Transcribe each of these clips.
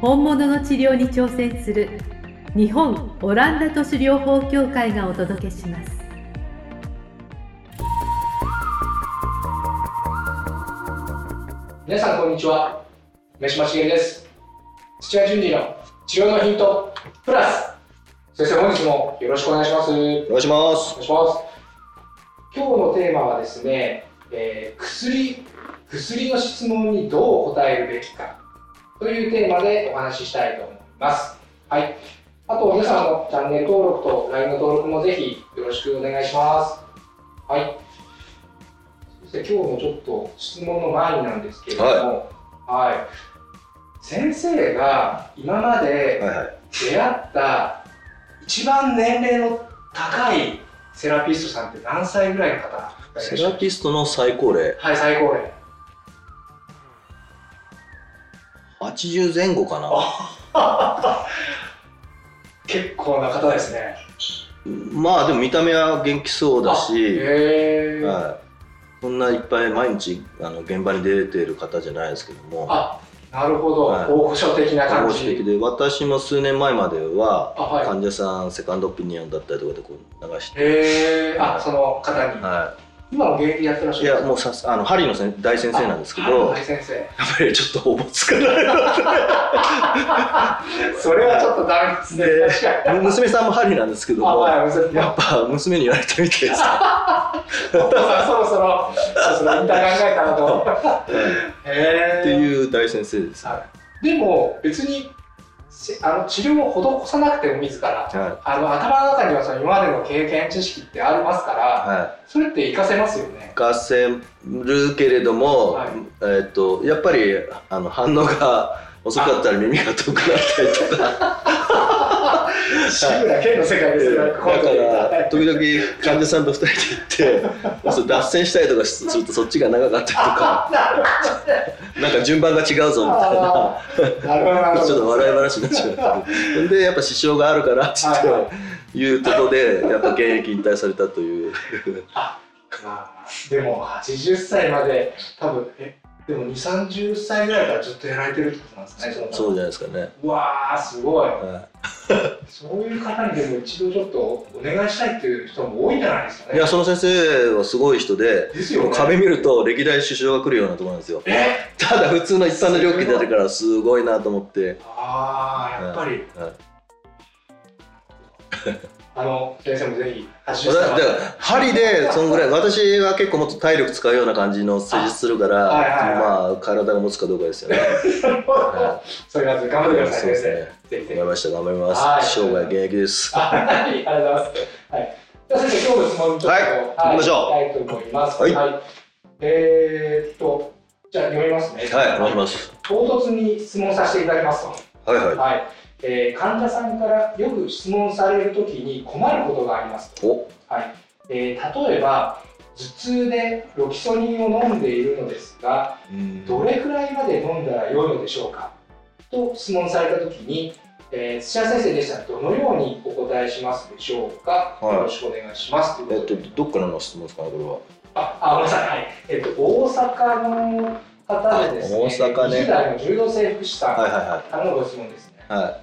本物の治療に挑戦する日本オランダ都市療法協会がお届けします。皆さんこんにちは。梅島茂です。土屋順次の治療のヒントプラス。先生本日もよろしくお願いします。お願いします。お願いします。今日のテーマはですね、えー、薬薬の質問にどう答えるべきかというテーマでお話ししたいと思います。はい。あと皆さんのチャンネル登録と LINE の登録もぜひよろしくお願いします。はい。そして今日のちょっと質問の前になんですけれども、はい、はい、先生が今まで出会った一番年齢の高いセラピストさんって何歳ぐらいの方セラピストの最高齢。はい最高齢80前後かな。結構な方ですね。まあでも見た目は元気そうだし、はい、そんないっぱい毎日あの現場に出ている方じゃないですけども。あなるほど、はい、大御所的な感じ。的で私も数年前までは、はい、患者さんセカンドオピニオンだったりとかでこう流して。へえあその方に。はい今も現役やってらっしゃる？いやもうさあの針の大先生なんですけど大先生。やっぱりちょっとおぼつかない。それはちょっとダメですね。娘さんも針なんですけどもやっぱ娘に言われたみたいです。お父さんそろそろそろ引退考えたなと。へえっていう大先生です、でも別にあの治療を施さなくても自ら、はい、あの頭の中にはその今までの経験知識ってありますから、はい、それって活かせますよね。活かせるけれども、はい、えー、っとやっぱりあの反応が遅かったら耳が遠くなったりとか志村けんの世界ですよ、だから時々患者さんと二人で行って脱線したりとかするとそっちが長かったりとかなんか順番が違うぞみたいな。ちょっと笑い話になっちゃうでやっぱ支障があるからってい。うところでやっぱ現役引退されたという。でも80歳まで多分えでも2、30歳ぐらいからずっとやられてるってことなんですね。そうじゃないですかね。うわあ、すごい。はい、そういう方にでも一度ちょっとお願いしたいっていう人も多いんじゃないですかね。いや、その先生はすごい人で、ですよ、ね、壁見ると歴代首相が来るようなところなんですよ。ただ普通の一般の料金であるからすごいなと思って。ああ、やっぱり。はいあの先生もぜひ80歳針でそんぐらい私は結構もっと体力使うような感じの施術するから、はいはいはい、まあ体が持つかどうかですよね。それは頑張ってください先生、ね、頑張りました頑張ります、生涯現役です。はいありがとうございます。はい。じゃあ先生今日の質問ちょっとはい行きましょう。はいと思います。はい、はい、えー、っとじゃあ読みますね。はいお願いします。唐突に質問させていただきますと。はいはい、はいえー、患者さんからよく質問されるときに困ることがありますはい。えー、例えば頭痛でロキソニンを飲んでいるのですが、どれくらいまで飲んだら良いのでしょうか？と質問されたときに、えー、土屋先生でしたらどのようにお答えしますでしょうか、はい、よろしくお願いしますえっとどっからの質問ですか？ねこれは。ああごめんなさい、はい。えっと、大阪の方でですね大阪ね。20代の柔道整復師さんからのご質問ですね。はいはい。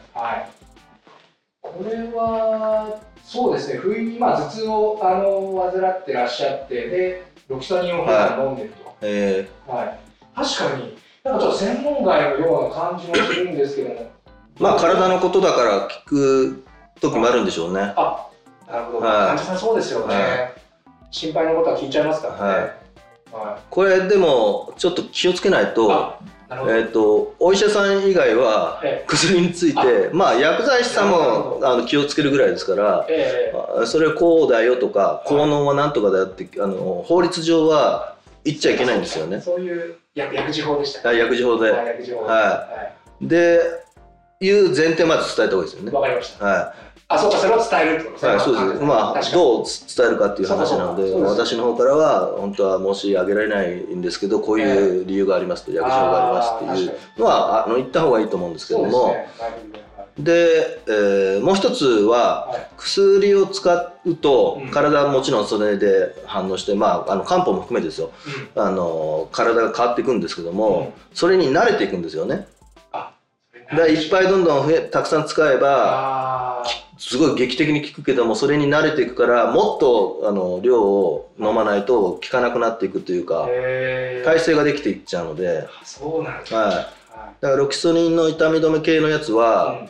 これは、そうですね、不意今、頭痛をあの患ってらっしゃって、で、ロキソニンを普段飲んでると。えはい、確かに、なんかちょっと専門外のような感じもするんですけども。まあ、体のことだから聞く時もあるんでしょうね。あ、なるほど。患者さんそうですよね、はい。心配なことは聞いちゃいますからね。はい。はい、これでもちょっと気をつけないとえーと、お医者さん以外は薬について、まあ、薬剤師さんもあの気をつけるぐらいですから、えー、それはこうだよとか効能はなんとかだよってあの法律上は言っちゃいけないんですよね。そういう薬薬事法でした。あ薬事法で、はい薬事法はい。はでいう前提まず伝えた方がいいですよね。いわかりました。はあそうかそれを伝えるってことですい、ね。はい、そうですまあどう伝えるかっていう話なので私の方からは本当は申し上げられないんですけどこういう理由がありますと薬事法がありますっていうのはあの言った方がいいと思うんですけども。でえーもう一つははい薬を使うとうん。体はもちろんそれで反応して、まあ、あの漢方も含めてですよ。あの体が変わっていくんですけども、それに慣れていくんですよね。うんだからいっぱいどんどん増えたくさん使えばあすごい劇的に効くけどもそれに慣れていくからもっとあの量を飲まないと効かなくなっていくというー。か耐性ができていっちゃうので、あそうなんですねはい、だからロキソニンの痛み止め系のやつは、うん。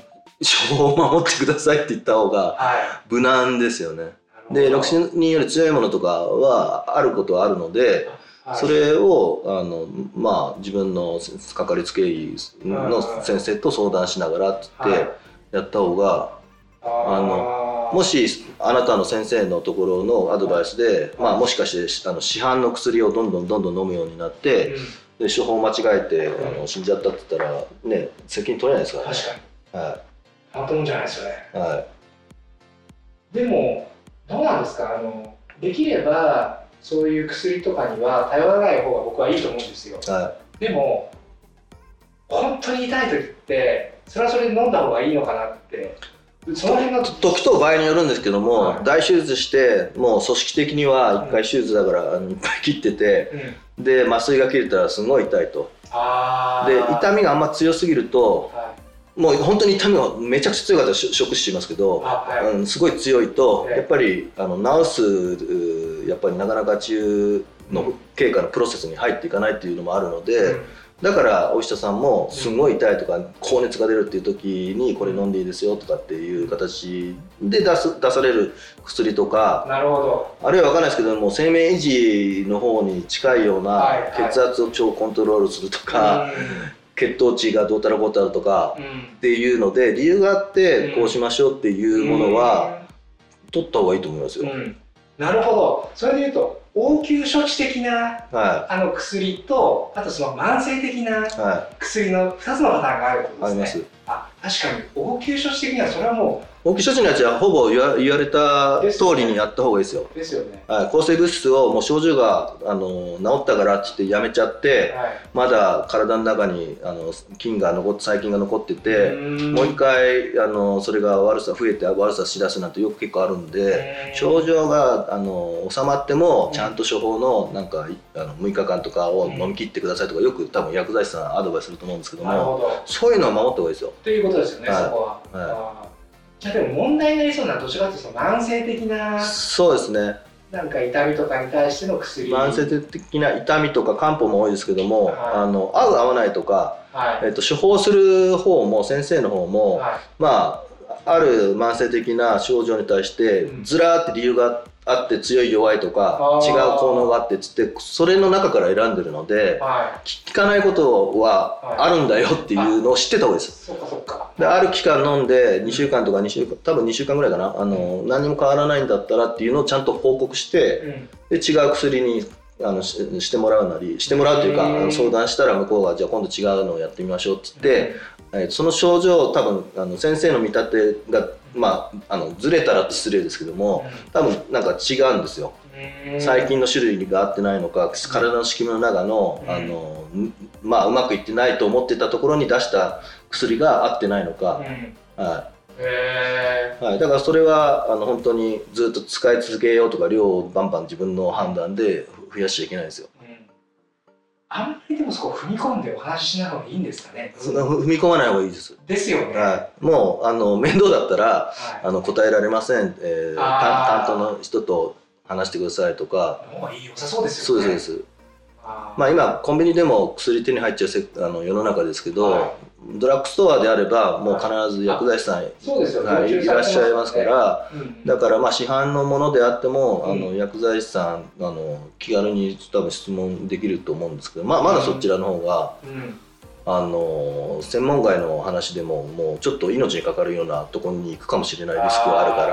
処方を守ってくださいって言った方がは無難ですよね。いでロキソニンより強いものとかはあることはあるので、はい。それをあのまあ自分のかかりつけ医の先生と相談しながらって言ってやった方があのもしあなたの先生のところのアドバイスで、まあ、もしかしてあの市販の薬をどんどんどんどん飲むようになって、で処方間違えてあの死んじゃったって言ったらね責任取れないですからね。確かに。はなんともんじゃないですよね。いはい。でもどうなんですか？あのできればそういう薬とかには頼らない方が僕はいいと思うんですよ。はでも本当に痛い時ってそれはそれで飲んだ方がいいのかなってその辺がい、時と場合によるんですけども、はい。大手術してもう組織的には1回手術だから、いっぱい切っててうん。で麻酔が切れたらすごい痛いと。あで痛みがあんま強すぎるとはい。もう本当に痛みがめちゃくちゃ強かったらショショック死しますけど、あはい。うん、すごい強いと、ええやっぱりあの治すやっぱりなかなか中の経過のプロセスに入っていかないっていうのもあるので、うんだからお医者さんもすごい痛いとか高熱が出るっていう時にこれ飲んでいいですよとかっていう形で出す出される薬とかなるほど。あるいは分かんないですけども生命維持の方に近いような血圧を超コントロールするとか、血糖値がどうたらこうたらとかっていうので理由があってうん。こうしましょうっていうものは取った方がいいと思いますよ。うん。なるほど。それでいうと応急処置的なはあの薬とあとその慢性的な薬の2つのパターンがあるっていことですね。あります。あ確かに応急処置的にはそれはも応急処置のやつはほぼ言わ言われた通りにやった方がいいですよ。うですよね。はい、抗生物質をもう症状があの治ったからって言ってやめちゃってはい。まだ体の中にあの菌が残っ細菌が残ってて、ん。もう一回あのそれが悪さ増えて悪さしだすなんてよく結構あるんで、うん症状があの収まってもうんちゃんと処方のなんかいあの6日間とかを飲み切ってくださいとかよく多分薬剤師さんアドバイスすると思うんですけどもど。そういうのは守った方がいいですよ。ということですよね、はい。そこは、はいじゃあでも問題になりそうなどちらかというとその慢性的なそうですね。なんか痛みとかに対しての薬。慢性的な痛みとか漢方も多いですけども、はい。あの合う合わないとか、はい。えっと、処方する方も先生の方も、はまあある慢性的な症状に対してうん。ずらーって理由があって強い弱いとか違う効能があってっつってそれの中から選んでるのでい。は聞かないことはあるんだよっていうのを知ってた方がいいです。である期間飲んで2週間とか2週間多分2週間ぐらいかなあの何も変わらないんだったらっていうのをちゃんと報告してうん。で違う薬にあのししてもらうなりしてもらうというか相談したら向こうがじゃあ今度違うのをやってみましょうっつって、はいその症状多分あの先生の見立てが、まあ、あのずれたらって失礼ですけども多分なんか違うんですよ。うん。細菌の種類が合ってないのか体の仕組みの中のうん。あの、んまあ、うまくいってないと思ってたところに出した薬が合ってないのうん。か、はへいはい、だからそれはあの本当にずっと使い続けようとか量をバンバン自分の判断で増やしちゃいけないんですよ。ーうん。あんまりでもそこ踏み込んでお話ししない方がいいんですかね。踏み込まない方がいいです。ですよね。はい、もうあの面倒だったらはい。あの答えられません、えー、担担当の人と話してくださいとか。の方がいい良さそうですそうよねですそうです、あー。まあ、今コンビニでも薬手に入っちゃうせあの世の中ですけど、はドラッグストアであればもう必ず薬剤師さん、そうですよ。ねはい、いらっしゃいますからうん。だからまあ市販のものであっても、うん。あの薬剤師さんあの気軽に多分質問できると思うんですけど、まあ、まだそちらの方が、うん。あの専門外の話でももうちょっと命にかかるようなところに行くかもしれないリスクがあるか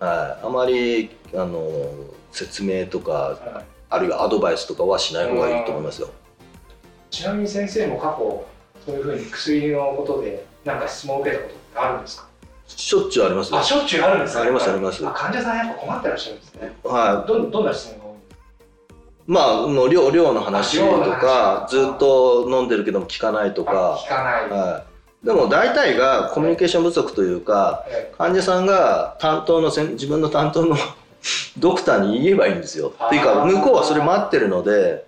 らはい、あまりあの説明とかはい。あるいはアドバイスとかはしない方がいいと思いますよ。ちなみに先生も過去そういうふうに薬のことでなんか質問を受けたことってあるんですか？しょっちゅうありますよ。あしょっちゅうあるんですか？ありますあります。あ患者さんやっぱ困ってらっしゃるんですね。はどどんな質問が多いいまあもう量量の話とかずっと飲んでるけども効かないとあか聞かない、はい、でも大体がコミュニケーション不足というかえ患者さんが担当のせん自分の担当の ドクターに言えばいいんですよ。っていうか向こうはそれ待ってるので、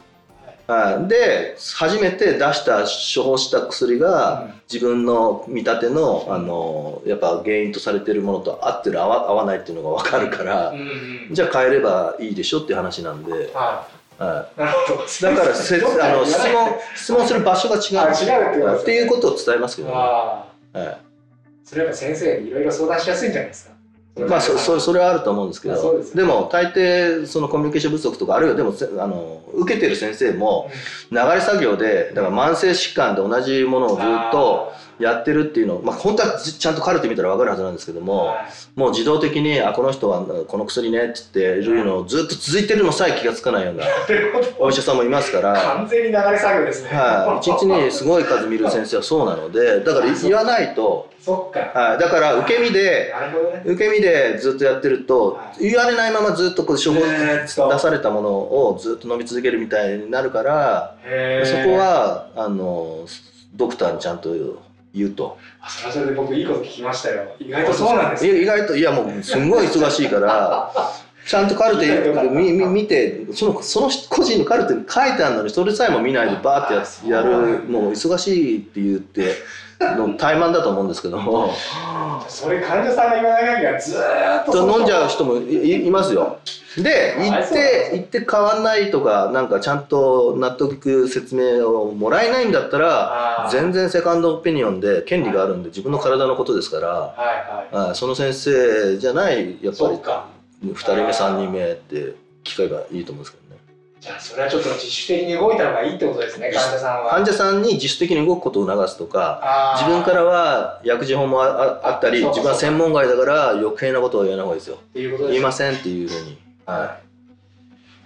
はい、で初めて出した処方した薬が自分の見立てのあのやっぱ原因とされてるものと合ってる合わ合わないっていうのが分かるからうんうんじゃあ変えればいいでしょっていう話なんで、ははい。なるほど。い、だからせ あの質問 質問する場所が違う違うっていうことを伝えますけどね。はい。それはやっぱ先生にいろいろ相談しやすいんじゃないですかまあそそそれはあると思うんですけど、ですね。でも大抵そのコミュニケーション不足とかあるいはでもせあの受けてる先生も流れ作業でだから慢性疾患で同じものをずっとやってるっていうのを、まあ、本当はじちゃんとカルテ見たら分かるはずなんですけども、もう自動的に「あこの人はこの薬ね」って言ってるのをずっと続いてるのさえ気がつかないような お医者さんもいますから。完全に流れ作業ですね。はい、一日にすごい数見る先生はそうなのでだから言わないと、そっか。はい、だから受け身でね。受け身でずっとやってるとはい。言われないままずっとこう処方出されたものをずっと飲み続けるみたいになるからそこはあのドクターにちゃんと言うと。あそれはそれで僕いいこと聞きましたよ。意外とそうなんですいや意外といやもうすんごい忙しいから ちゃんとカルテ見見見てそのその個人のカルテに書いてあるのにそれさえも見ないでバーってややるもう忙しいって言っての怠慢だと思うんですけども。それ患者さんが言わない限りはずーっと。と飲んじゃう人もいますよ。で行って行って変わんないとかなんかちゃんと納得いく説明をもらえないんだったら全然セカンドオピニオンで権利があるんで自分の体のことですから、はいはい。はいその先生じゃないやっぱり。そっか2人目3人目って聞けばいいと思うんですけどね。じゃあそれはちょっと自主的に動いた方がいいってことですね患者さんは。患者さんに自主的に動くことを促すとか自分からは薬事法もあああったり自分は専門外だから余計なことを言わない方がいいですよ。言いませんっていうふうに、は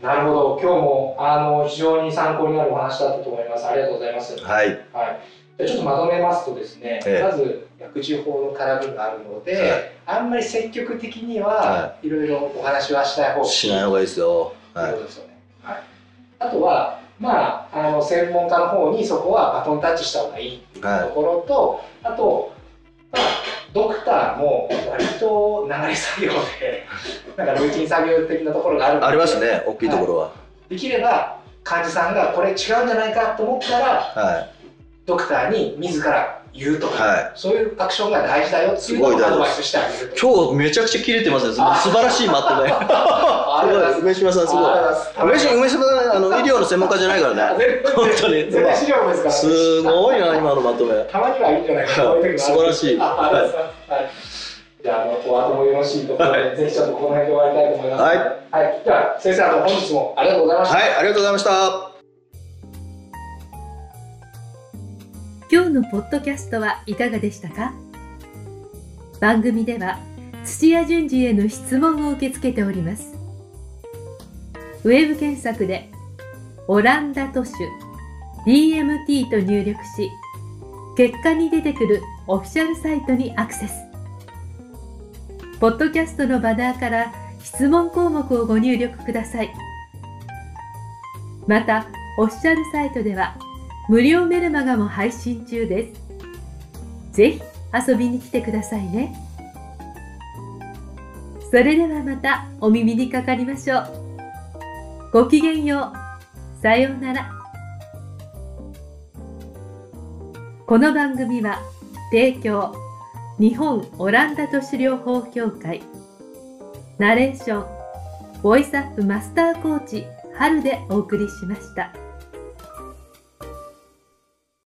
なるほど。今日もあの非常に参考になるお話だったと思います。ありがとうございます。い、はい。はい、ちょっとまとめますとですね、ええ。まず薬事法の絡みがあるので、はい。あんまり積極的にははい。ろいろお話はしない方がいい。しない方がいいですよ、とはい。いうことですよね。はい、あとは、まあ、あの専門家の方にそこはバトンタッチした方がいいっていうところと、あと、まあ、ドクターも割と流れ作業で、なんかルーチン作業的なところがあるのでありますね大きいところは。できれば患者さんがこれ違うんじゃないかと思ったら、はい、ドクターに自ら言うとか、はい。そういうアクションが大事だよっていうアドバイスしてあげると。今日めちゃくちゃ切れてますね。素あ晴らしいまとめ梅島さんすごい。梅島梅島さんあの医療の専門家じゃないからね。本当に。全然資料もですから、すごいな今のまとめ。たまにはいいんじゃないかな、素晴らしい。はい。じゃあ、あのお後もよろしいところで、ぜひちょっとこの辺で終わりたいと思います。はい。はい、では、先生、あの本日もありがとうございました。はいありがとうございました今日のポッドキャストはいかがでしたか？番組では土屋順次への質問を受け付けております。ウェブ検索で「オランダ都市 DMT」と入力し結果に出てくるオフィシャルサイトにアクセス。ポッドキャストのバナーから質問項目をご入力ください。またオフィシャルサイトでは無料メルマガも配信中です。ぜひ遊びに来てくださいね。それではまたお耳にかかりましょう。ごきげんよう。さようなら。この番組は提供日本オランダ都市療法協会ナレーションボイスアップマスターコーチ春でお送りしました。